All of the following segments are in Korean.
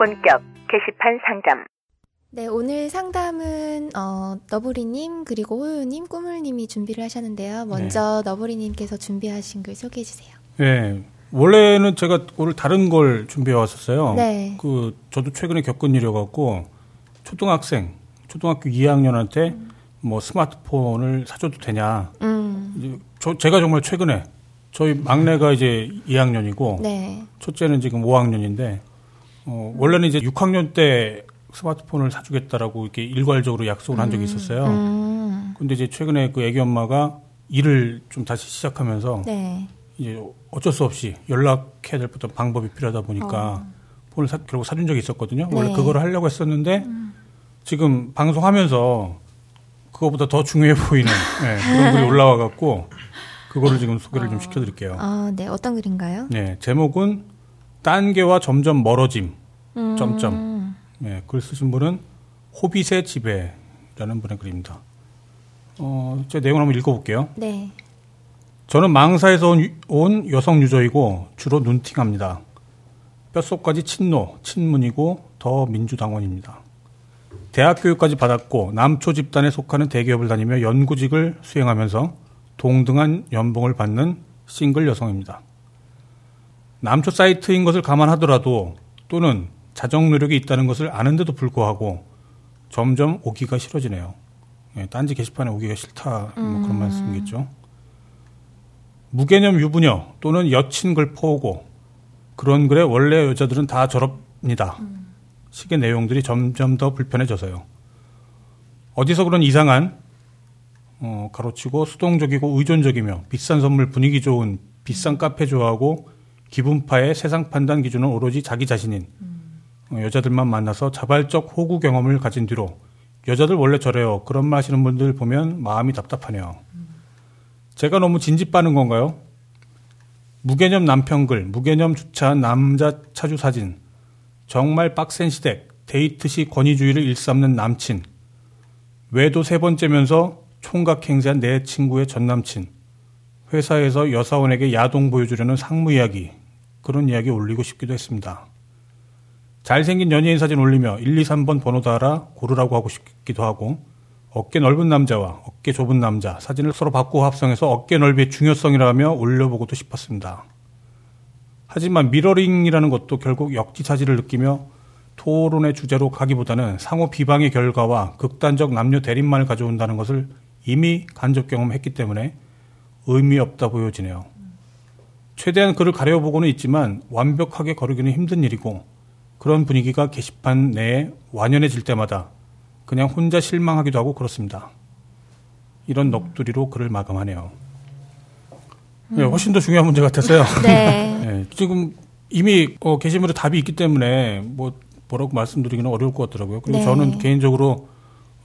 본격 게시판 상담. 네, 오늘 상담은 어, 너브리님 그리고 호요님, 꾸물님이 준비를 하셨는데요. 먼저 네. 너브리님께서 준비하신 글 소개해 주세요. 네. 원래는 제가 오늘 다른 걸 준비해 왔었어요. 네. 그 저도 최근에 겪은 일이어 갖고 초등학생, 초등학교 2학년한테 뭐 스마트폰을 사줘도 되냐. 음, 저 제가 정말 최근에 저희 막내가 이제 2학년이고 네. 첫째는 지금 5학년인데 어, 원래는 이제 6학년 때 스마트폰을 사주겠다라고 이렇게 일괄적으로 약속을 한 적이 있었어요. 음, 근데 이제 최근에 그 애기 엄마가 일을 좀 다시 시작하면서 네. 이제 어쩔 수 없이 연락해야 될 어떤 방법이 필요하다 보니까 폰을 사, 결국 사준 적이 있었거든요. 원래 네. 그거를 하려고 했었는데 지금 방송하면서 그거보다 더 중요해 보이는 네, 그런 글이 올라와 갖고 그거를 지금 소개를 좀 시켜드릴게요. 아, 네. 어떤 글인가요? 네, 제목은 딴개와 점점 멀어짐. 음, 점점. 네, 글 쓰신 분은 호빗의 지배라는 분의 글입니다. 어, 제 내용을 한번 읽어볼게요. 네. 저는 망사에서 온, 유- 온 여성 유저이고 주로 눈팅합니다. 뼛속까지 친노, 친문이고 더 민주당원입니다. 대학 교육까지 받았고 남초 집단에 속하는 대기업을 다니며 연구직을 수행하면서 동등한 연봉을 받는 싱글 여성입니다. 남초 사이트인 것을 감안하더라도 또는 자정 노력이 있다는 것을 아는데도 불구하고 점점 오기가 싫어지네요. 예, 딴지 게시판에 오기가 싫다 뭐 그런 말씀이겠죠. 무개념 유부녀 또는 여친 글 퍼오고 그런 글에 원래 여자들은 다 저럽니다. 식의 내용들이 점점 더 불편해져서요. 어디서 그런 이상한 어, 가로치고 수동적이고 의존적이며 비싼 선물 분위기 좋은 비싼 카페 좋아하고 기분파의 세상 판단 기준은 오로지 자기 자신인 어, 여자들만 만나서 자발적 호구 경험을 가진 뒤로 여자들 원래 저래요. 그런 말 하시는 분들 보면 마음이 답답하네요. 제가 너무 진지 빠는 건가요? 무개념 남편글, 무개념 주차한 남자 차주 사진, 정말 빡센 시댁, 데이트 시 권위주의를 일삼는 남친, 외도 세 번째면서 총각 행세한 내 친구의 전 남친, 회사에서 여사원에게 야동 보여주려는 상무 이야기, 그런 이야기 올리고 싶기도 했습니다. 잘생긴 연예인 사진 올리며 1, 2, 3번 번호 달아 고르라고 하고 싶기도 하고 어깨 넓은 남자와 어깨 좁은 남자 사진을 서로 바꾸어 합성해서 어깨 넓이의 중요성이라며 올려보고도 싶었습니다. 하지만 미러링이라는 것도 결국 역지사지를 느끼며 토론의 주제로 가기보다는 상호 비방의 결과와 극단적 남녀 대립만을 가져온다는 것을 이미 간접 경험했기 때문에 의미 없다 보여지네요. 최대한 그를 가려보고는 있지만 완벽하게 거르기는 힘든 일이고 그런 분위기가 게시판 내에 완연해질 때마다 그냥 혼자 실망하기도 하고 그렇습니다. 이런 넋두리로 글을 마감하네요. 네, 훨씬 더 중요한 문제 같아서요. 네. 네, 지금 이미 어, 게시물에 답이 있기 때문에 뭐 뭐라고 말씀드리기는 어려울 것 같더라고요. 그리고 네. 저는 개인적으로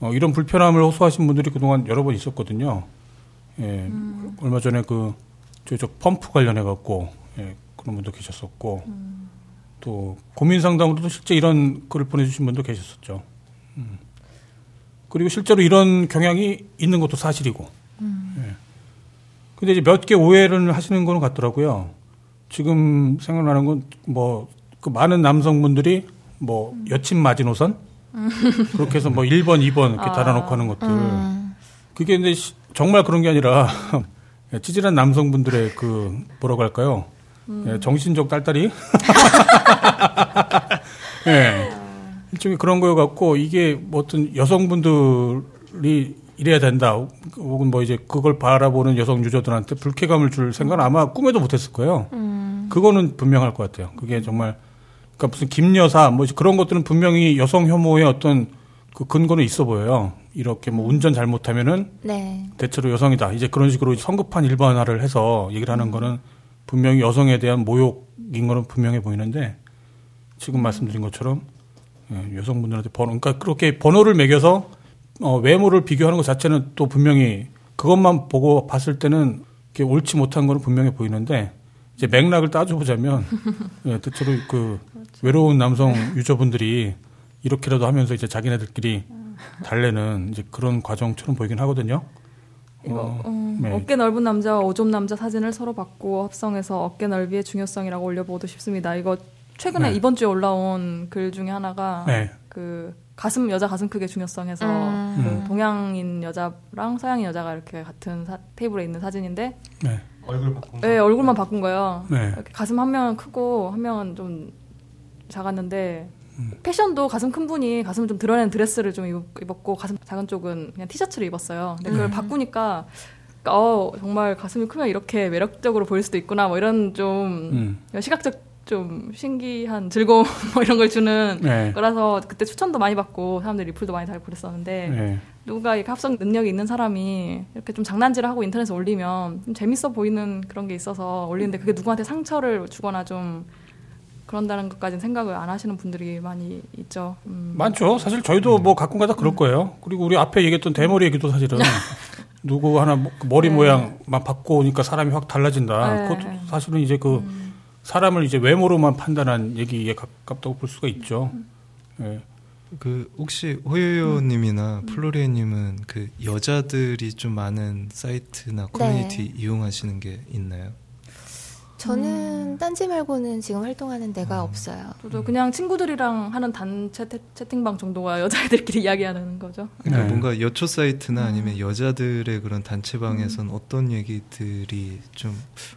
어, 이런 불편함을 호소하신 분들이 그동안 여러 번 있었거든요. 예, 얼마 전에 그 저쪽 펌프 관련해 갖고 예, 그런 분도 계셨었고 또 고민 상담으로도 실제 이런 글을 보내주신 분도 계셨었죠. 음. 그리고 실제로 이런 경향이 있는 것도 사실이고. 예. 근데 이제 몇 개 오해를 하시는 거는 같더라고요. 지금 생각나는 건 뭐 그 많은 남성분들이 뭐 여친 마지노선 그렇게 해서 뭐 1번, 2번 이렇게 달아놓고 하는 것들. 그게 근데 시- 정말 그런 게 아니라 찌질한 남성분들의 그 뭐라고 할까요? 예, 정신적 딸딸이? 예. 일종의 그런 거여 갖고 이게 뭐 어떤 여성분들이 이래야 된다. 혹은 뭐 이제 그걸 바라보는 여성 유저들한테 불쾌감을 줄 생각은 아마 꿈에도 못 했을 거예요. 그거는 분명할 것 같아요. 그게 정말 그러니까 무슨 김여사 뭐 그런 것들은 분명히 여성 혐오의 어떤 그 근거는 있어 보여요. 이렇게 뭐 운전 잘못하면은 네. 대체로 여성이다. 이제 그런 식으로 성급한 일반화를 해서 얘기를 하는 거는 분명히 여성에 대한 모욕인 거는 분명해 보이는데 지금 말씀드린 것처럼 예, 여성분들한테 번호, 그러니까 그렇게 번호를 매겨서 어, 외모를 비교하는 것 자체는 또 분명히 그것만 보고 봤을 때는 이게 옳지 못한 거는 분명해 보이는데 이제 맥락을 따져보자면 예, 대체로 그 외로운 남성 유저분들이 이렇게라도 하면서 이제 자기네들끼리 달래는 이제 그런 과정처럼 보이긴 하거든요. 이거 음, 네. 어깨 넓은 남자와 오점 남자 사진을 서로 받고 합성해서 어깨 넓이의 중요성이라고 올려보고도 싶습니다. 이거 최근에 네. 이번 주에 올라온 글 중에 하나가 네. 그 가슴 여자 가슴 크기 중요성에서 음. 그 음. 동양인 여자랑 서양인 여자가 이렇게 같은 사- 테이블에 있는 사진인데 네. 얼굴 바꾼 네, 얼굴만 바꾼 거예요. 네. 가슴 한 명은 크고 한 명은 좀 작았는데 음. 패션도 가슴 큰 분이 가슴을 좀 드러내는 드레스를 좀 입- 입었고 가슴 작은 쪽은 그냥 티셔츠를 입었어요. 근데 그걸 네. 바꾸니까 어 정말 가슴이 크면 이렇게 매력적으로 보일 수도 있구나 뭐 이런 좀 음. 시각적 좀 신기한 즐거움 뭐 이런 걸 주는 네. 거라서 그때 추천도 많이 받고 사람들이 리플도 많이 달고 그랬었는데 네. 누가 이렇게 합성 능력이 있는 사람이 이렇게 좀 장난질을 하고 인터넷에 올리면 좀 재밌어 보이는 그런 게 있어서 올리는데 그게 누구한테 상처를 주거나 좀 그런다는 것까지는 생각을 안 하시는 분들이 많이 있죠. 음. 많죠. 사실 저희도 뭐 가끔가다 그럴 거예요. 그리고 우리 앞에 얘기했던 대머리 얘기도 사실은 누구 하나 뭐- 그 머리 네. 모양만 바꿔오니까 사람이 확 달라진다. 네. 그것도 사실은 이제 그 음. 사람을 이제 외모로만 판단한 얘기에 가깝다고 볼 수가 있죠. 예. 그 혹시 호요요님이나 플로리에님은 그 여자들이 좀 많은 사이트나 커뮤니티 이용하시는 게 있나요? 저는 딴지 말고는 지금 활동하는 데가 없어요. 저도 그냥 친구들이랑 하는 단체 태- 채팅 방 정도가 여자애들끼리 이야기하는 거죠. 그러니까 네. 뭔가 여초 사이트나 음. 아니면 여자들의 그런 단체방에선 어떤 얘기들이 좀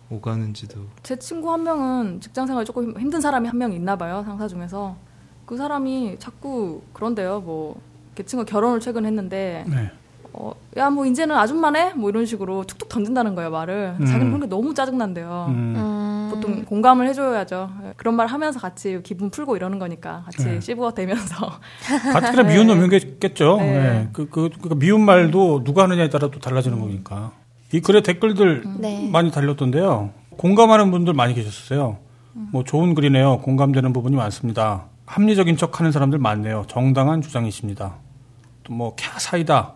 오가는지도 제 친구 한 명은 직장 생활 조금 힘든 사람이 한 명 있나 봐요 상사 중에서 그 사람이 자꾸 그런데요 뭐걔 친구 결혼을 최근 했는데 네. 어, 야 뭐 이제는 아줌마네 뭐 이런 식으로 툭툭 던진다는 거예요 말을 음. 자기는 그런 게 너무 짜증난대요 음. 음. 보통 공감을 해줘야죠 그런 말 하면서 같이 기분 풀고 이러는 거니까 같이 네. 씹어 대면서 가뜩이나 미운 놈이겠죠. 네. 예. 그, 그, 그 미운 말도 누가 하느냐에 따라 또 달라지는 거니까. 이 글에 댓글들 네. 많이 달렸던데요. 공감하는 분들 많이 계셨어요. 뭐 좋은 글이네요. 공감되는 부분이 많습니다. 합리적인 척 하는 사람들 많네요. 정당한 주장이십니다. 또 뭐 캬 사이다.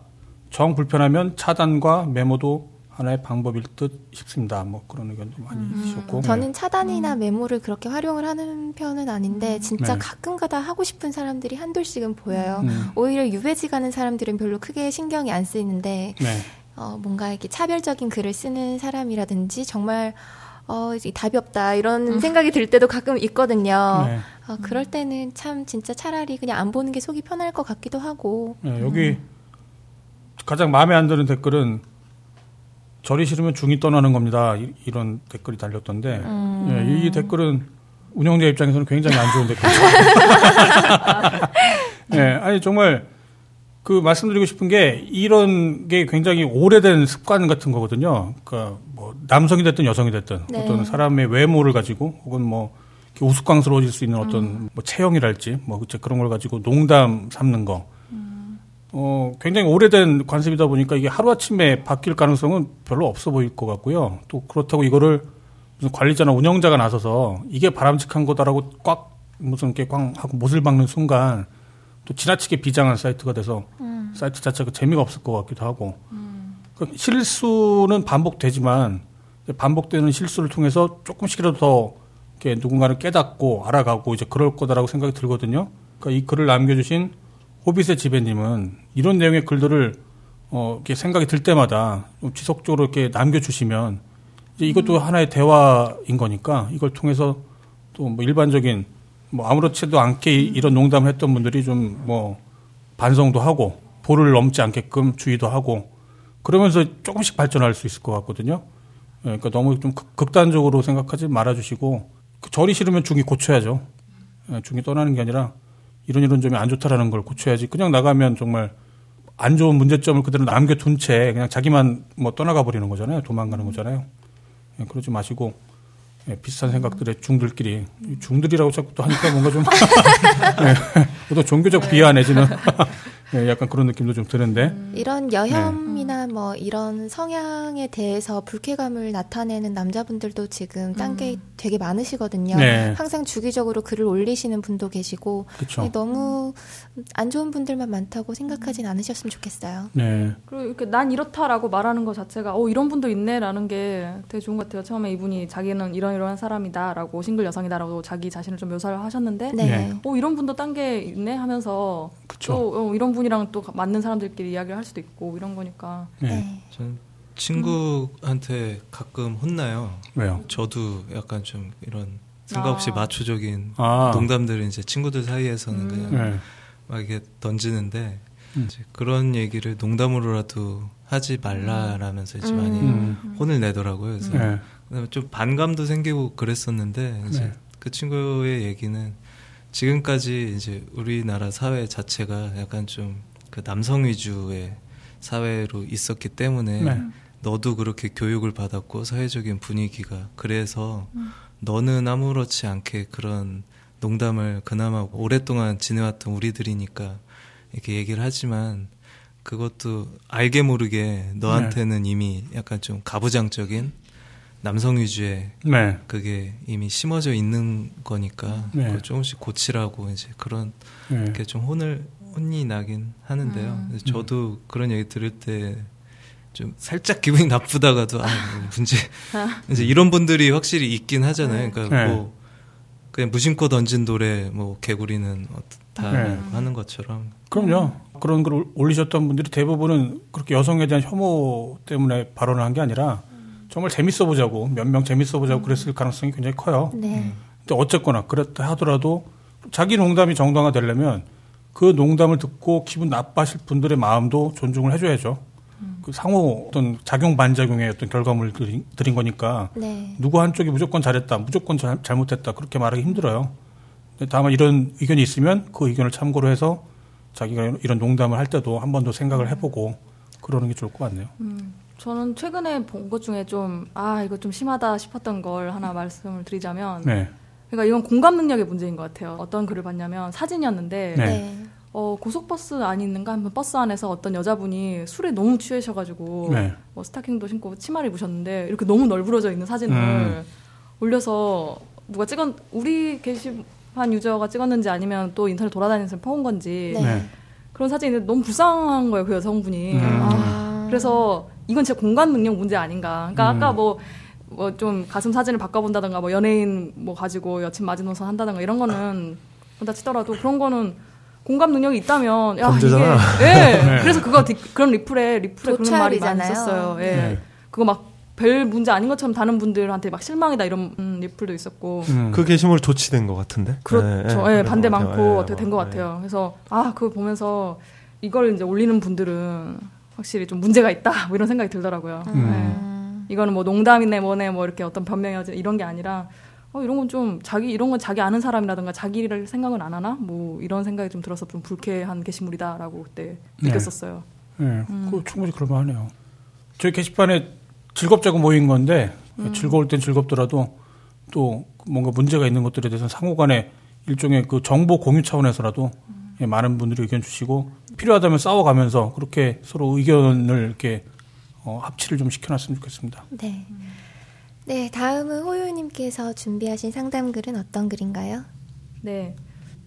정 불편하면 차단과 메모도 하나의 방법일 듯 싶습니다. 뭐 그런 의견도 많이 주셨고. 저는 차단이나 메모를 그렇게 활용을 하는 편은 아닌데 진짜 네. 가끔가다 하고 싶은 사람들이 한둘씩은 보여요. 음. 오히려 유배지 가는 사람들은 별로 크게 신경이 안 쓰이는데 네. 어, 뭔가 이렇게 차별적인 글을 쓰는 사람이라든지 정말 어, 이제 답이 없다 이런 생각이 들 때도 가끔 있거든요. 네. 어, 그럴 때는 참 진짜 차라리 그냥 안 보는 게 속이 편할 것 같기도 하고. 네, 여기 가장 마음에 안 드는 댓글은 절이 싫으면 중이 떠나는 겁니다. 이, 런 댓글이 달렸던데 음. 예, 이, 이 댓글은 운영자 입장에서는 굉장히 안 좋은 댓글이죠. 예, 아니 정말 그 말씀드리고 싶은 게 이런 게 굉장히 오래된 습관 같은 거거든요. 그러니까 뭐 남성이 됐든 여성이 됐든 네. 어떤 사람의 외모를 가지고 혹은 뭐 우스꽝스러워질 수 있는 어떤 뭐 체형이랄지 뭐 그런 걸 가지고 농담 삼는 거. 어, 굉장히 오래된 관습이다 보니까 이게 하루아침에 바뀔 가능성은 별로 없어 보일 것 같고요. 또 그렇다고 이거를 무슨 관리자나 운영자가 나서서 이게 바람직한 거다라고 꽉 무슨 이렇게 꽝 하고 못을 박는 순간 또 지나치게 비장한 사이트가 돼서 사이트 자체가 재미가 없을 것 같기도 하고 그 실수는 반복되지만 반복되는 실수를 통해서 조금씩이라도 더 이렇게 누군가를 깨닫고 알아가고 이제 그럴 거다라고 생각이 들거든요. 그러니까 이 글을 남겨주신 호빗의 지배님은 이런 내용의 글들을 어, 이렇게 생각이 들 때마다 좀 지속적으로 이렇게 남겨주시면 이제 이것도 하나의 대화인 거니까 이걸 통해서 또 뭐 일반적인 뭐 아무렇지도 않게 이- 이런 농담을 했던 분들이 좀 뭐 반성도 하고 도를 넘지 않게끔 주의도 하고 그러면서 조금씩 발전할 수 있을 것 같거든요. 예, 그러니까 너무 좀 극- 극단적으로 생각하지 말아주시고 그 절이 싫으면 중이 고쳐야죠. 예, 중이 떠나는 게 아니라 이런 이런 점이 안 좋다라는 걸 고쳐야지. 그냥 나가면 정말 안 좋은 문제점을 그대로 남겨둔 채 그냥 자기만 뭐 떠나가 버리는 거잖아요. 도망가는 거잖아요. 예, 그러지 마시고 예, 비슷한 생각들의 중들끼리 이 중들이라고 자꾸 또 하니까 뭔가 좀 예, 또 종교적 비하 내지는 예, 약간 그런 느낌도 좀 드는데 이런 여혐이나 뭐 이런 성향에 대해서 불쾌감을 나타내는 남자분들도 지금 딴게 되게 많으시거든요. 네. 항상 주기적으로 글을 올리시는 분도 계시고. 네, 너무 안 좋은 분들만 많다고 생각하진 않으셨으면 좋겠어요. 네. 그리고 이렇게 난 이렇다라고 말하는 것 자체가 어 이런 분도 있네라는 게 되게 좋은 것 같아요. 처음에 이분이 자기는 이런 이러한 사람이다라고 싱글 여성이다라고 자기 자신을 좀 묘사를 하셨는데 네. 네. 어 이런 분도 딴 게 있네 하면서 그쵸. 또 어, 이런 분 이랑 또 맞는 사람들끼리 이야기를 할 수도 있고 이런 거니까 네. 네. 저는 친구한테 가끔 혼나요. 왜요? 저도 약간 좀 이런 생각 없이 아. 마초적인 아. 농담들을 이제 친구들 사이에서는 음. 그냥 네. 막 이게 던지는데 음. 이제 그런 얘기를 농담으로라도 하지 말라라면서 이제 음. 많이 음. 혼을 내더라고요. 그래서 네. 그다음에 좀 반감도 생기고 그랬었는데 이제 네. 그 친구의 얘기는 지금까지 이제 우리나라 사회 자체가 약간 좀 그 남성 위주의 사회로 있었기 때문에 네. 너도 그렇게 교육을 받았고 사회적인 분위기가 그래서 음. 너는 아무렇지 않게 그런 농담을 그나마 오랫동안 지내왔던 우리들이니까 이렇게 얘기를 하지만 그것도 알게 모르게 너한테는 네. 이미 약간 좀 가부장적인 남성 위주의 네. 그게 이미 심어져 있는 거니까 네. 그걸 조금씩 고치라고 이제 그런 네. 게좀 혼을 혼이 나긴 하는데요. 음. 저도 그런 얘기 들을 때 좀 살짝 기분이 나쁘다가도 아뭐 문제 이제 이런 분들이 확실히 있긴 하잖아요. 그러니까 네. 뭐 그냥 무심코 던진 돌에 뭐 개구리는 어떻다 네. 하는 것처럼 그럼요. 그런 걸 올리셨던 분들이 대부분은 그렇게 여성에 대한 혐오 때문에 발언을 한 게 아니라 정말 재밌어 보자고 몇 명 재밌어 보자고 그랬을 가능성이 굉장히 커요. 네. 근데 어쨌거나 그랬다 하더라도 자기 농담이 정당화 되려면 그 농담을 듣고 기분 나빠하실 분들의 마음도 존중을 해줘야죠. 그 상호 어떤 작용 반작용의 어떤 결과물을 드린, 드린 거니까 네. 누구 한쪽이 무조건 잘했다, 무조건 잘, 잘못했다 그렇게 말하기 힘들어요. 근데 다만 이런 의견이 있으면 그 의견을 참고로 해서 자기가 이런 농담을 할 때도 한 번 더 생각을 해보고 그러는 게 좋을 것 같네요. 음, 저는 최근에 본 것 중에 좀, 아, 이거 좀 심하다 싶었던 걸 하나 말씀을 드리자면, 네, 그러니까 이건 공감 능력의 문제인 것 같아요. 어떤 글을 봤냐면 사진이었는데, 네. 네. 어, 고속버스 안이 있는가 하면 버스 안에서 어떤 여자분이 술에 너무 취하셔가지고, 네. 뭐 스타킹도 신고 치마를 입으셨는데, 이렇게 너무 널브러져 있는 사진을 음. 올려서 누가 찍은, 우리 게시판 유저가 찍었는지 아니면 또 인터넷 돌아다니면서 퍼온 건지, 네. 네. 그런 사진이 너무 불쌍한 거예요, 그 여성분이. 음. 아, 아. 그래서 이건 제 공간 능력 문제 아닌가. 그러니까 음. 아까 뭐, 뭐 좀 가슴 사진을 바꿔본다던가 뭐 연예인 뭐 가지고 여친 마지노선 한다던가 이런 거는 그렇다 치더라도 그런 거는 공감 능력이 있다면 야 범죄잖아. 이게 예 네. 그래서 그거 디- 그런 리플에 리플에 그런 말이 많이. 있었어요 예 네. 그거 막 별 문제 아닌 것처럼 다른 분들한테 막 실망이다 이런 음, 리플도 있었고 음. 그 게시물 조치된 것 같은데. 그렇죠. 네, 네, 예, 그런 반대. 많고 예, 어떻게 된것 뭐, 같아요. 그래서 아 그거 보면서 이걸 이제 올리는 분들은 확실히 좀 문제가 있다 뭐 이런 생각이 들더라고요. 음. 예. 이거는 뭐 농담이네 뭐네 뭐 이렇게 어떤 변명이 이런 게 아니라 어 이런 건 좀 자기 이런 건 자기 아는 사람이라든가 자기를 생각은 안 하나 뭐 이런 생각이 좀 들어서 좀 불쾌한 게시물이다라고 그때 네. 느꼈었어요. 네, 그거 충분히 그럴만하네요. 저희 게시판에 즐겁자고 모인 건데 즐거울 땐 즐겁더라도 또 뭔가 문제가 있는 것들에 대해서 상호간에 일종의 그 정보 공유 차원에서라도 예, 많은 분들이 의견 주시고 필요하다면 싸워가면서 그렇게 서로 의견을 이렇게 어, 합치를 좀 시켜놨으면 좋겠습니다. 네. 네, 다음은 호요님께서 준비하신 상담 글은 어떤 글인가요? 네.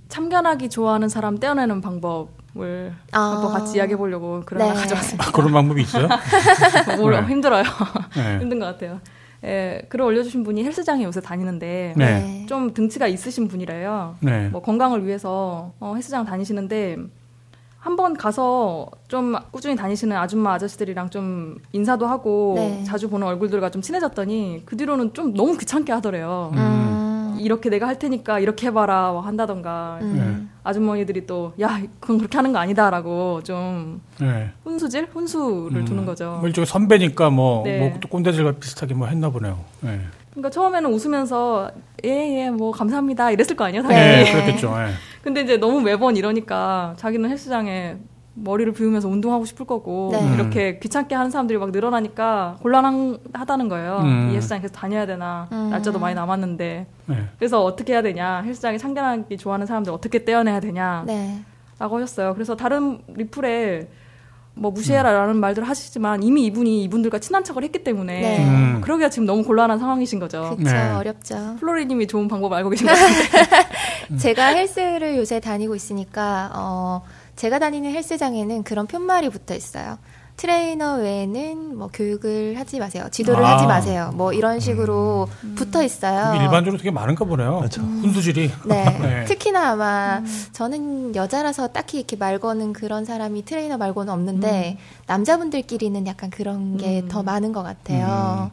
참견하기 좋아하는 사람 떼어내는 방법을 아. 한번 같이 이야기해 보려고 글을 네. 하나 가져왔습니다. 아, 그런 방법이 있어요? 오늘 네. 힘들어요. 네. 힘든 것 같아요. 예, 글을 올려주신 분이 헬스장에 요새 다니는데 네. 좀 등치가 있으신 분이래요. 네. 뭐 건강을 위해서 어, 헬스장 다니시는데 한번 가서 좀 꾸준히 다니시는 아줌마 아저씨들이랑 좀 인사도 하고 네. 자주 보는 얼굴들과 좀 친해졌더니 그 뒤로는 좀 너무 귀찮게 하더래요. 음. 이렇게 내가 할 테니까 이렇게 해봐라 뭐 한다던가 음. 아주머니들이 또 야 그건 그렇게 하는 거 아니다라고 좀 네. 훈수질 훈수를 두는 거죠. 뭐 일종의 선배니까 뭐, 네. 뭐또 꼰대질과 비슷하게 뭐 했나 보네요. 네. 그러니까 처음에는 웃으면서 예예 뭐 감사합니다 이랬을 거 아니에요 당연히. 네, 네. 그렇겠죠. 네. 근데 이제 너무 매번 이러니까 자기는 헬스장에 머리를 비우면서 운동하고 싶을 거고 네. 이렇게 귀찮게 하는 사람들이 막 늘어나니까 곤란하다는 거예요. 음. 이 헬스장 계속 다녀야 되나 음. 날짜도 많이 남았는데 네. 그래서 어떻게 해야 되냐 헬스장에 참견하기 좋아하는 사람들 어떻게 떼어내야 되냐라고 네. 하셨어요. 그래서 다른 리플에 뭐 무시해라라는 말들을 하시지만 이미 이분이 이분들과 친한 척을 했기 때문에 네. 음. 그러기가 지금 너무 곤란한 상황이신 거죠. 그쵸, 네. 어렵죠. 플로리님이 좋은 방법 알고 계신 것 같아요. 제가 헬스를 요새 다니고 있으니까 어 제가 다니는 헬스장에는 그런 팻말이 붙어 있어요. 트레이너 외에는 뭐 교육을 하지 마세요. 지도를 아. 하지 마세요. 뭐 이런 식으로 붙어 있어요. 일반적으로 되게 많은가 보네요. 맞아. 훈수질이. 네. 네. 특히나 아마 저는 여자라서 딱히 이렇게 말 거는 그런 사람이 트레이너 말고는 없는데 남자분들끼리는 약간 그런 게 음. 더 많은 것 같아요.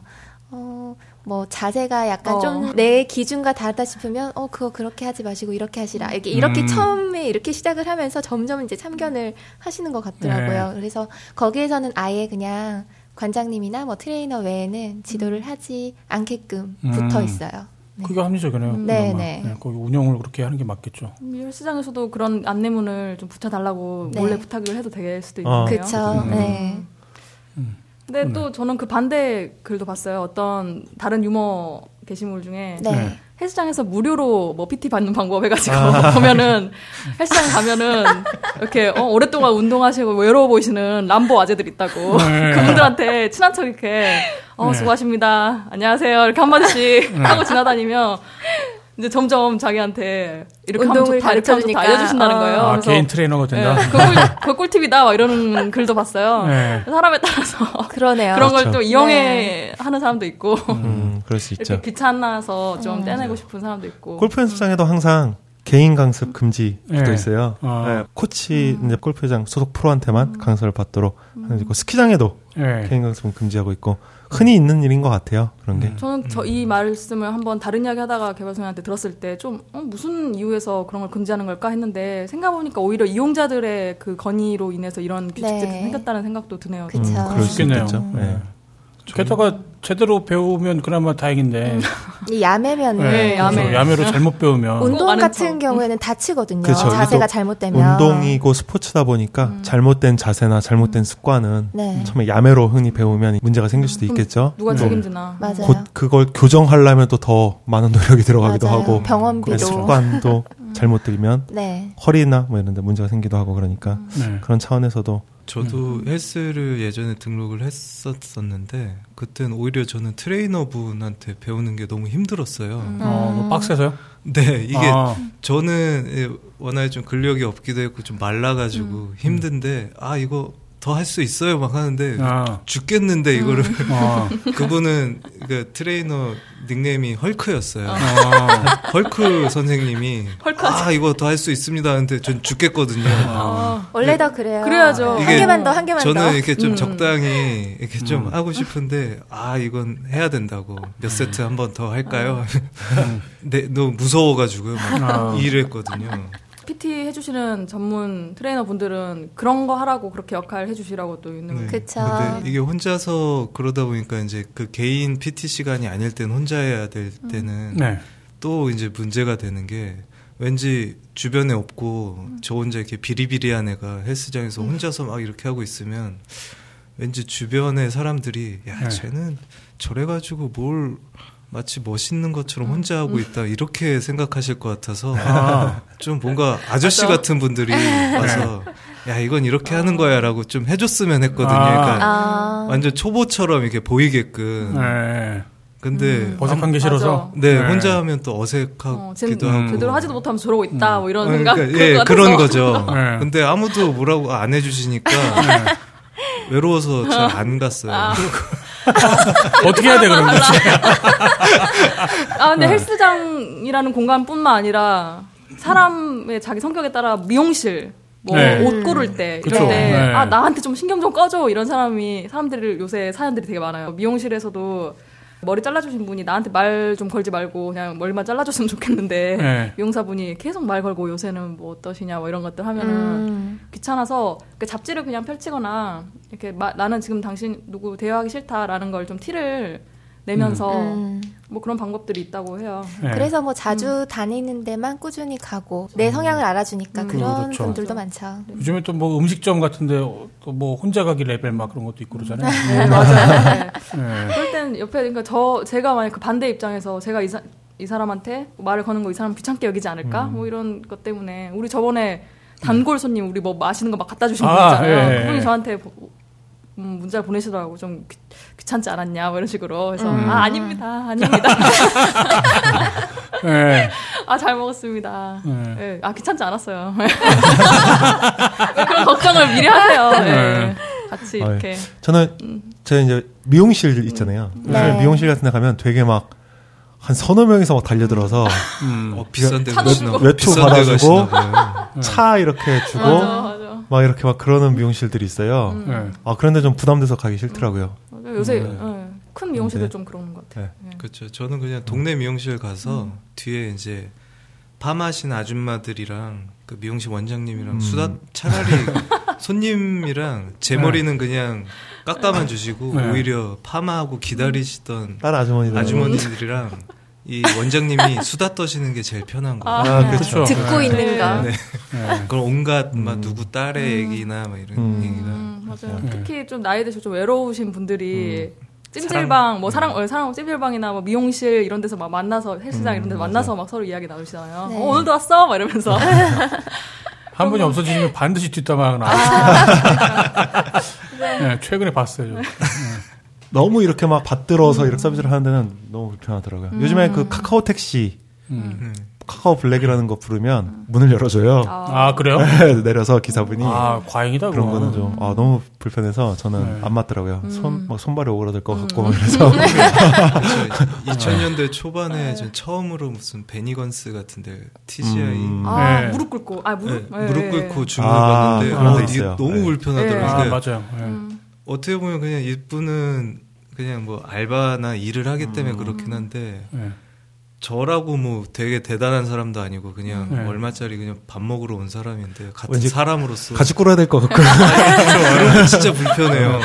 어, 뭐 자세가 약간 어. 좀내 기준과 다르다 싶으면 어 그거 그렇게 하지 마시고 이렇게 하시라 이렇게 이렇게 음. 처음에 이렇게 시작을 하면서 점점 이제 참견을 하시는 것 같더라고요. 네. 그래서 거기에서는 아예 그냥 관장님이나 뭐 트레이너 외에는 지도를 하지 않게끔 음. 붙어 있어요. 네. 그게 합리적이네요. 네, 그나마. 네. 거기 운영을 그렇게 하는 게 맞겠죠. 이 헬스장에서도 그런 안내문을 좀 붙여달라고 네. 몰래 부탁을 해도 될 수도 어. 있네요. 그쵸. 음. 네. 근데 또 저는 그 반대 글도 봤어요. 어떤 다른 유머 게시물 중에 네. 네. 헬스장에서 무료로 뭐 PT 받는 방법 해가지고 보면은 헬스장 가면은 이렇게 어, 오랫동안 운동하시고 외로워 보이시는 람보 아재들 있다고 네. 그분들한테 친한 척 이렇게 어 네. 수고하십니다 안녕하세요 이렇게 한 마디씩 하고 지나다니면 이제 점점 자기한테 이렇게 하면 운동을 좋다 이렇게 하면 좋다. 알려주신다는 거예요. 아, 그래서 개인 트레이너가 된다. 예, 그, 꿀, 그 꿀 팁이다 막 이러는 글도 봤어요. 네. 사람에 따라서 그러네요. 그런 걸 그렇죠. 또 이용해 하는 사람도 있고 음, 그럴 수 있죠. 귀찮아서 좀 음. 떼내고 싶은 사람도 있고. 골프 연습장에도 항상 개인 강습 금지 네. 붙어 있어요. 아. 네, 코치 이제 골프장 소속 프로한테만 강습을 받도록 하는 있고 스키장에도 네. 개인 강습은 금지하고 있고 흔히 있는 일인 것 같아요. 그런 게. 저는 저 이 말씀을 한번 다른 이야기 하다가 개발소장한테 들었을 때좀 어, 무슨 이유에서 그런 걸 금지하는 걸까 했는데 생각해보니까 오히려 이용자들의 그 건의로 인해서 이런 규칙들이 네. 생겼다는 생각도 드네요. 그쵸. 음, 그럴 수 있겠네요. 네. 네. 게다가 제대로 배우면 그나마 다행인데 이 야매면은 네, 야매. 그래서 야매로 잘못 배우면 운동 같은 척. 경우에는 다치거든요. 그쵸. 자세가 잘못되면 운동이고 스포츠다 보니까 잘못된 자세나 잘못된 습관은 네. 처음에 야매로 흔히 배우면 문제가 생길 수도 있겠죠. 누가 네. 책임지나. 맞아요. 곧 그걸 교정하려면 또 더 많은 노력이 들어가기도 맞아요. 하고 병원비도. 그 습관도 잘못 들이면 네. 허리나 뭐 이런 데 문제가 생기도 하고 그러니까 네. 그런 차원에서도 저도 헬스를 예전에 등록을 했었었는데 그땐 오히려 저는 트레이너분한테 배우는 게 너무 힘들었어요. 어, 뭐 빡세서요? 네, 이게 아, 저는 예, 워낙에 좀 근력이 없기도 했고 좀 말라가지고 힘든데 아 이거 더 할 수 있어요 막 하는데 아, 죽겠는데 이거를 아, 그분은 그 트레이너 닉네임이 헐크였어요. 아, 헐크 선생님이 아 이거 더 할 수 있습니다 하는데 전 죽겠거든요. 아, 원래 더 그래요. 그래야죠. 한 개만 더, 한 개만 저는 더. 이렇게 좀 음. 적당히 이렇게 좀 음. 하고 싶은데 아 이건 해야 된다고 몇 세트 한 번 더 할까요? 네 너무 무서워가지고 막 아. 일을 했거든요. PT 해주시는 전문 트레이너 분들은 그런 거 하라고 그렇게 역할 해주시라고 또 있는 네. 거예요. 그쵸. 근데 이게 혼자서 그러다 보니까 이제 그 개인 PT 시간이 아닐 땐 혼자 해야 될 때는 네. 또 이제 문제가 되는 게 왠지 주변에 없고 저 혼자 이렇게 비리비리한 애가 헬스장에서 혼자서 막 이렇게 하고 있으면 왠지 주변의 사람들이 야 네. 쟤는 저래 가지고 뭘 마치 멋있는 것처럼 혼자 하고 있다 이렇게 생각하실 것 같아서 아, 좀 뭔가 아저씨 맞아. 같은 분들이 와서 야 이건 이렇게 하는 거야라고 좀 해줬으면 했거든요. 아. 그러니까 아. 완전 초보처럼 이렇게 보이게끔. 네. 근데 어색한 게 싫어서. 네, 네. 혼자 하면 또 어, 어색하기도 쟤는 하고. 제대로 하지도 못하면서 저러고 있다 뭐 이런 어, 생각 그러니까, 그럴 예. 그런 거죠. 네. 근데 아무도 뭐라고 안 해주시니까 외로워서 잘 안 갔어요. 아. 어떻게 해야 돼, 도대체? 아 근데 네. 헬스장이라는 공간뿐만 아니라 사람의 자기 성격에 따라 미용실 뭐 네. 옷 고를 때 그쵸. 이럴 때 네. 아 나한테 좀 신경 좀 꺼줘 이런 사람이 사람들을 요새 사연들이 되게 많아요 미용실에서도 머리 잘라주신 분이 나한테 말 좀 걸지 말고 그냥 머리만 잘라줬으면 좋겠는데 네. 미용사분이 계속 말 걸고 요새는 뭐 어떠시냐 뭐 이런 것들 하면은 음. 귀찮아서 그 잡지를 그냥 펼치거나 이렇게 마- 나는 지금 당신 누구 대화하기 싫다라는 걸 좀 티를 내면서 음. 뭐 그런 방법들이 있다고 해요. 네. 그래서 뭐 자주 다니는 데만 꾸준히 가고 내 성향을 알아주니까 음. 그런 그렇죠. 분들도 많죠. 요즘에 또 뭐 음식점 같은데 또 뭐 혼자 가기 레벨 막 그런 것도 있고 그러잖아요. 네, 맞아요. 네. 네. 그럴 땐 옆에 그러니까 저 제가 만약 그 반대 입장에서 제가 이, 사, 이 사람한테 말을 거는 거 이 사람 귀찮게 여기지 않을까? 뭐 이런 것 때문에 우리 저번에 단골 손님 우리 뭐 마시는 거 막 갖다 주신 분 아, 있잖아요. 예, 예. 그분이 저한테 보- 음, 문자를 보내시더라고 좀 귀, 귀찮지 않았냐 뭐 이런 식으로 그래서 음. 아 아닙니다 아닙니다 네. 아잘 먹었습니다 네. 예, 아 귀찮지 않았어요 왜 그런 걱정을 미리 하세요 예. 네. 같이. 이렇게 저는 제가 이제 미용실 있잖아요. 네. 요즘에 미용실 같은 데 가면 되게 막 한 서너 명이서 막 달려들어서 음. 어, 비싼 데 차도 가시나 주고. 봐요. 외투 비싼 데 받아주고. 차 이렇게 주고 맞아 맞아 막 이렇게 막 그러는 미용실들이 있어요. 네. 아 그런데 좀 부담돼서 가기 싫더라고요. 맞아. 요새 네. 예. 큰 미용실들 네. 좀 그런 것 같아요. 네. 그렇죠. 저는 그냥 동네 미용실 가서 뒤에 이제 파마신 아줌마들이랑 그 미용실 원장님이랑 음. 수다 차라리 손님이랑 제 머리는 그냥 깎아만 주시고 네. 오히려 파마하고 기다리시던 다른 아주머니들. 아주머니들이랑 이 원장님이 수다 떠시는 게 제일 편한 거예요. 아, 그렇죠. 듣고 네. 있는가. 네. 네. 그런 온갖 막 음. 누구 딸의 얘기나 막 이런 음. 얘기가 음, 맞아요. 네. 특히 좀 나이 드시고 좀 외로우신 분들이 찜질방, 뭐 사랑, 어, 사랑 찜질방이나 뭐 미용실 이런 데서 막 만나서 헬스장 음, 이런 데서 맞아요. 만나서 막 서로 이야기 나누시잖아요. 네. 어, 오늘도 왔어? 막 이러면서. 한 분이 없어지면 반드시 뒷담화가 나와요. 네, 최근에 봤어요. 저. 너무 이렇게 막 받들어서 이렇게 서비스를 하는 데는 너무 불편하더라고요. 요즘에 그 카카오 택시, 음. 음. 카카오 블랙이라는 거 부르면 문을 열어줘요. 아 그래요? 내려서 기사분이 아 과잉이다 그런. 거는 좀 아, 너무 불편해서 저는 네. 안 맞더라고요. 음. 손막 손발이 오그라들 것 같고 막 이래서 그렇죠. 2000년대 초반에 전 처음으로 무슨 베니건스 같은데 TCI 음. 아, 네. 무릎 꿇고. 아, 무릎? 네, 네, 무릎 네. 꿇고 주문을 아, 받는데 아, 있어요. 너무 네. 불편하더라고요. 아 근데 맞아요. 예. 음. 어떻게 보면 그냥 이분은 그냥 뭐 알바나 일을 하기 때문에 음. 그렇긴 한데 예. 저라고 뭐 되게 대단한 사람도 아니고 그냥 네. 얼마짜리 그냥 밥 먹으러 온 사람인데 같은 사람으로서 같이 꿇어야 될 것 같고 진짜 불편해요.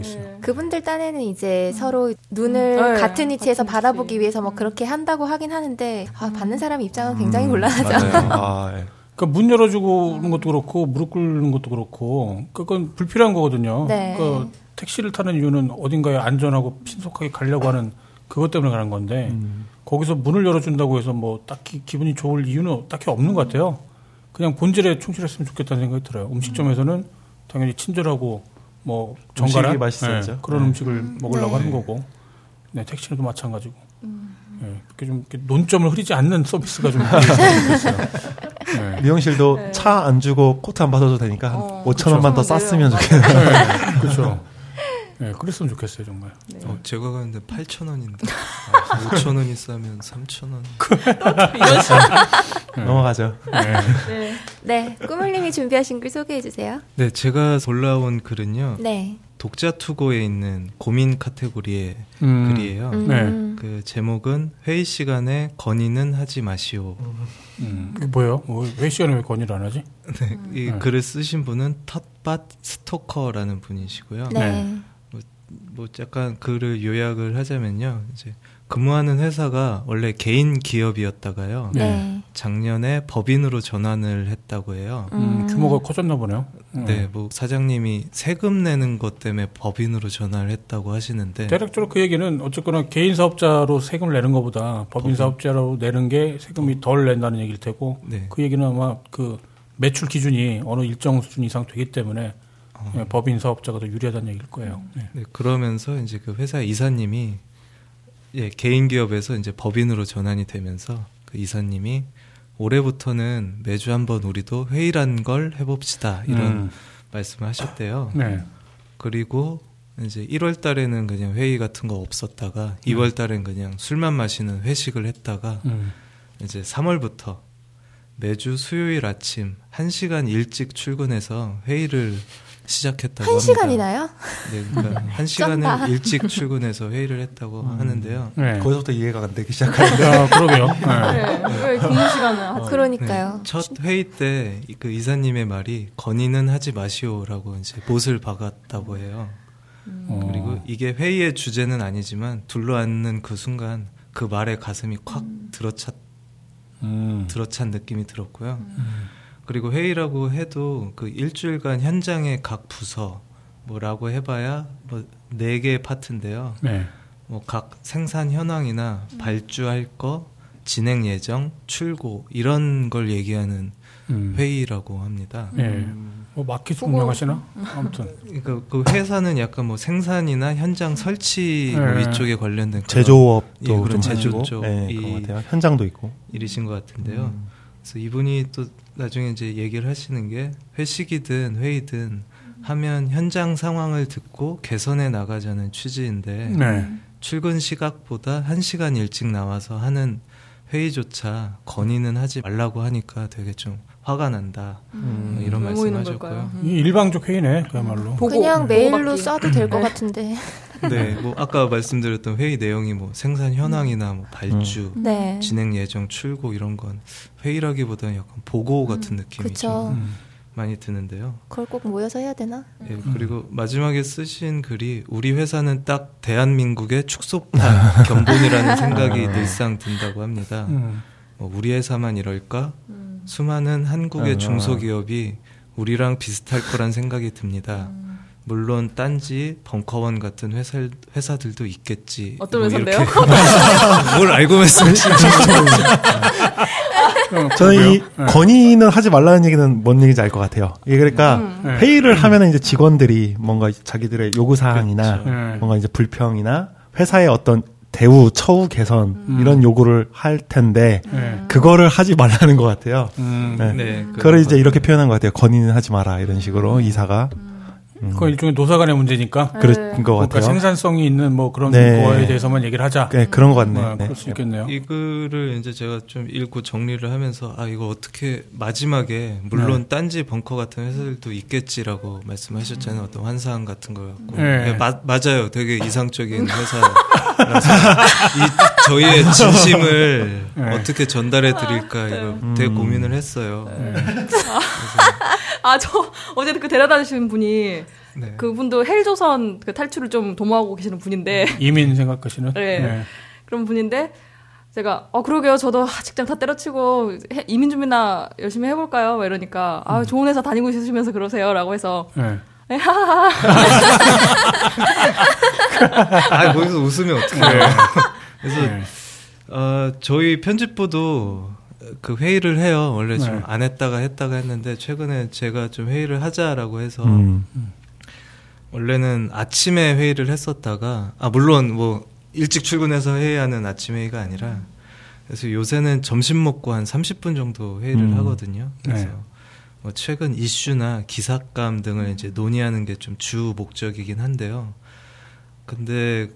있어요. 네. 그분들 딴에는 이제 서로 눈을 네, 같은 위치에서 같은 바라보기 위치. 위해서 뭐 그렇게 한다고 하긴 하는데 아, 받는 사람 입장은 굉장히 음, 곤란하죠. 맞아요. 아, 예. 그러니까 문 열어주고 는 것도 그렇고 무릎 꿇는 것도 그렇고 그건 불필요한 거거든요. 네. 그러니까 택시를 타는 이유는 어딘가에 안전하고 신속하게 가려고 하는 그것 때문에 가는 건데 음. 거기서 문을 열어준다고 해서 뭐 딱히 기분이 좋을 이유는 딱히 없는 것 같아요. 그냥 본질에 충실했으면 좋겠다는 생각이 들어요. 음식점에서는 당연히 친절하고 뭐 정갈한. 예, 그런 네. 음식을 먹으려고 네. 하는 거고 네, 택시도 마찬가지고 예, 그렇게 좀 이렇게 논점을 흐리지 않는 서비스가 좀 있어요. 네. 미용실도 네. 차안 주고 코트 안 받아도 되니까 한 어, 5천 원만 더. 쌌으면. 좋겠네요. 네, 그렇죠. 네, 그랬으면 좋겠어요, 정말. 네. 어, 제가 가는데 8,000원인데 5,000원이 싸면 3,000원. 넘어가죠. 네. 네. 네, 꾸물님이 준비하신 글 소개해 주세요. 네, 제가 골라온 글은요. 네. 독자 투고에 있는 고민 카테고리의 음, 글이에요. 음. 네. 그 제목은 회의 시간에 건의는 하지 마시오. 음, 뭐예요? 뭐, 회 시간에 왜 건의를 안 하지? 네, 이 네. 글을 쓰신 분은 텃밭 스토커라는 분이시고요. 네. 뭐 약간 글을 요약을 하자면요. 이제 근무하는 회사가 원래 개인 기업이었다가요. 네. 네. 작년에 법인으로 전환을 했다고 해요. 음, 규모가 커졌나 보네요. 음. 네, 뭐 사장님이 세금 내는 것 때문에 법인으로 전환을 했다고 하시는데 대략적으로 그 얘기는 어쨌거나 개인 사업자로 세금을 내는 것보다 법인 법인. 사업자로 내는 게 세금이 덜 낸다는 얘기일 테고 네. 그 얘기는 아마 그 매출 기준이 어느 일정 수준 이상 되기 때문에 어. 예, 법인 사업자가 더 유리하다는 얘기일 거예요. 네. 네, 그러면서 이제 그 회사 이사님이 예, 개인 기업에서 이제 법인으로 전환이 되면서 그 이사님이 올해부터는 매주 한번 우리도 회의란 걸 해봅시다 이런 음, 말씀을 하셨대요. 네. 그리고 이제 1월 달에는 그냥 회의 같은 거 없었다가 2월 달엔 그냥 술만 마시는 회식을 했다가 음. 이제 3월부터 매주 수요일 아침 1시간 일찍 출근해서 회의를 시작했다고 한 합니다. 시간이나요? 네, 그러니까 한 시간을. 일찍 출근해서 회의를 했다고 하는데요. 네. 거기서부터 이해가 안 되기 시작하는데 야, 그러게요. 네. 네. 왜 근무 시간을 하지? 그러니까요. 네, 첫 회의 때 그 이사님의 말이 건의는 하지 마시오라고 이제 못을 박았다고 해요. 어. 그리고 이게 회의의 주제는 아니지만 둘러앉는 그 순간 그 말에 가슴이 콱 들어찼 음. 들어찬 느낌이 들었고요. 그리고 회의라고 해도 그 일주일간 현장의 각 부서 뭐라고 해봐야 뭐 네 개의 파트인데요. 네. 뭐각 생산 현황이나 발주할 거, 진행 예정, 출고 이런 걸 얘기하는 음. 회의라고 합니다. 네. 뭐 마켓 운영하시나? 아무튼. 그러니까 그 회사는 약간 뭐 생산이나 현장 설치 뭐 네. 이쪽에 관련된 제조업도 예, 그런 좀 제조 쪽 네. 현장도 있고. 일이신 것 같은데요. 음. 그래서 이분이 또 나중에 이제 얘기를 하시는 게 회식이든 회의든 하면 현장 상황을 듣고 개선해 나가자는 취지인데 네. 출근 시각보다 한 시간 일찍 나와서 하는 회의조차 건의는 하지 말라고 하니까 되게 좀 화가 난다 음. 뭐 이런 왜 모이는 말씀하셨고요. 이 일방적 회의네, 그야말로. 보고, 그냥 메일로. 써도 될 것 같은데. 네, 뭐 아까 말씀드렸던 회의 내용이 뭐 생산 현황이나 뭐 발주, 네. 진행 예정, 출고 이런 건 회의라기보다는 약간 보고 같은 느낌이 그쵸. 좀 음. 많이 드는데요. 그걸 꼭 모여서 해야 되나? 예, 그리고 마지막에 쓰신 글이 우리 회사는 딱 대한민국의 축소판 견본이라는 생각이 늘상 든다고 합니다. 음. 뭐 우리 회사만 이럴까? 수많은 한국의 아. 중소기업이 우리랑 비슷할 거란 생각이 듭니다. 물론 딴지, 벙커원 같은 회사, 회사들도 있겠지. 어떤 뭐 회사인데요? 뭘 알고 말씀하시는지 저는 이 네. 건의는 하지 말라는 얘기는 뭔 얘기인지 알 것 같아요. 이게 그러니까 네. 회의를 하면은 이제 직원들이 뭔가 자기들의 요구 사항이나 그렇죠. 네. 뭔가 이제 불평이나 회사의 어떤 대우, 처우 개선 이런 요구를 할 텐데 네. 그거를 하지 말라는 것 같아요. 음. 네. 네, 그걸 이제 이렇게 표현한 것 같아요. 건의는 하지 마라 이런 식으로 이사가 그건 일종의 노사간의 문제니까. 그런 것 그러니까 같아요. 생산성이 있는 뭐 그런 네. 거에 대해서만 얘기를 하자. 네, 그런 것 같네. 어, 네. 그럴 수 있겠네요. 이 글을 이제 제가 좀 읽고 정리를 하면서 아 이거 어떻게 마지막에 물론 딴지 벙커 같은 회사들도 있겠지라고 말씀하셨잖아요 어떤 환상 같은 거 갖고 네. 예, 마- 맞아요 되게 이상적인 회사라서 이 저희의 진심을 네. 어떻게 전달해 드릴까 이거 되게 고민을 했어요. 아, 저 어제 그 데려다 주신 분이 네. 그분도 헬조선 그 탈출을 좀 도모하고 계시는 분인데 이민 생각하시는. 네. 그런 분인데 제가 어 그러게요 저도 아, 직장 다 때려치고 해- 이민 준비나 열심히 해볼까요? 막 이러니까 아 좋은 회사 다니고 있으시면서 그러세요라고 해서 네. 네, 아 거기서 웃으면 어떡해요. 그래서 네. 어, 저희 편집부도 그 회의를 해요. 원래 좀 네. 안 했다가 했다가 했는데 최근에 제가 좀 회의를 하자라고 해서 음. 원래는 아침에 회의를 했었다가 아 물론 뭐 일찍 출근해서 회의하는 아침 회의가 아니라 그래서 요새는 점심 먹고 한 30분 정도 회의를 음. 하거든요. 그래서 네. 뭐 최근 이슈나 기사감 등을 이제 논의하는 게 좀 주 목적이긴 한데요. 근데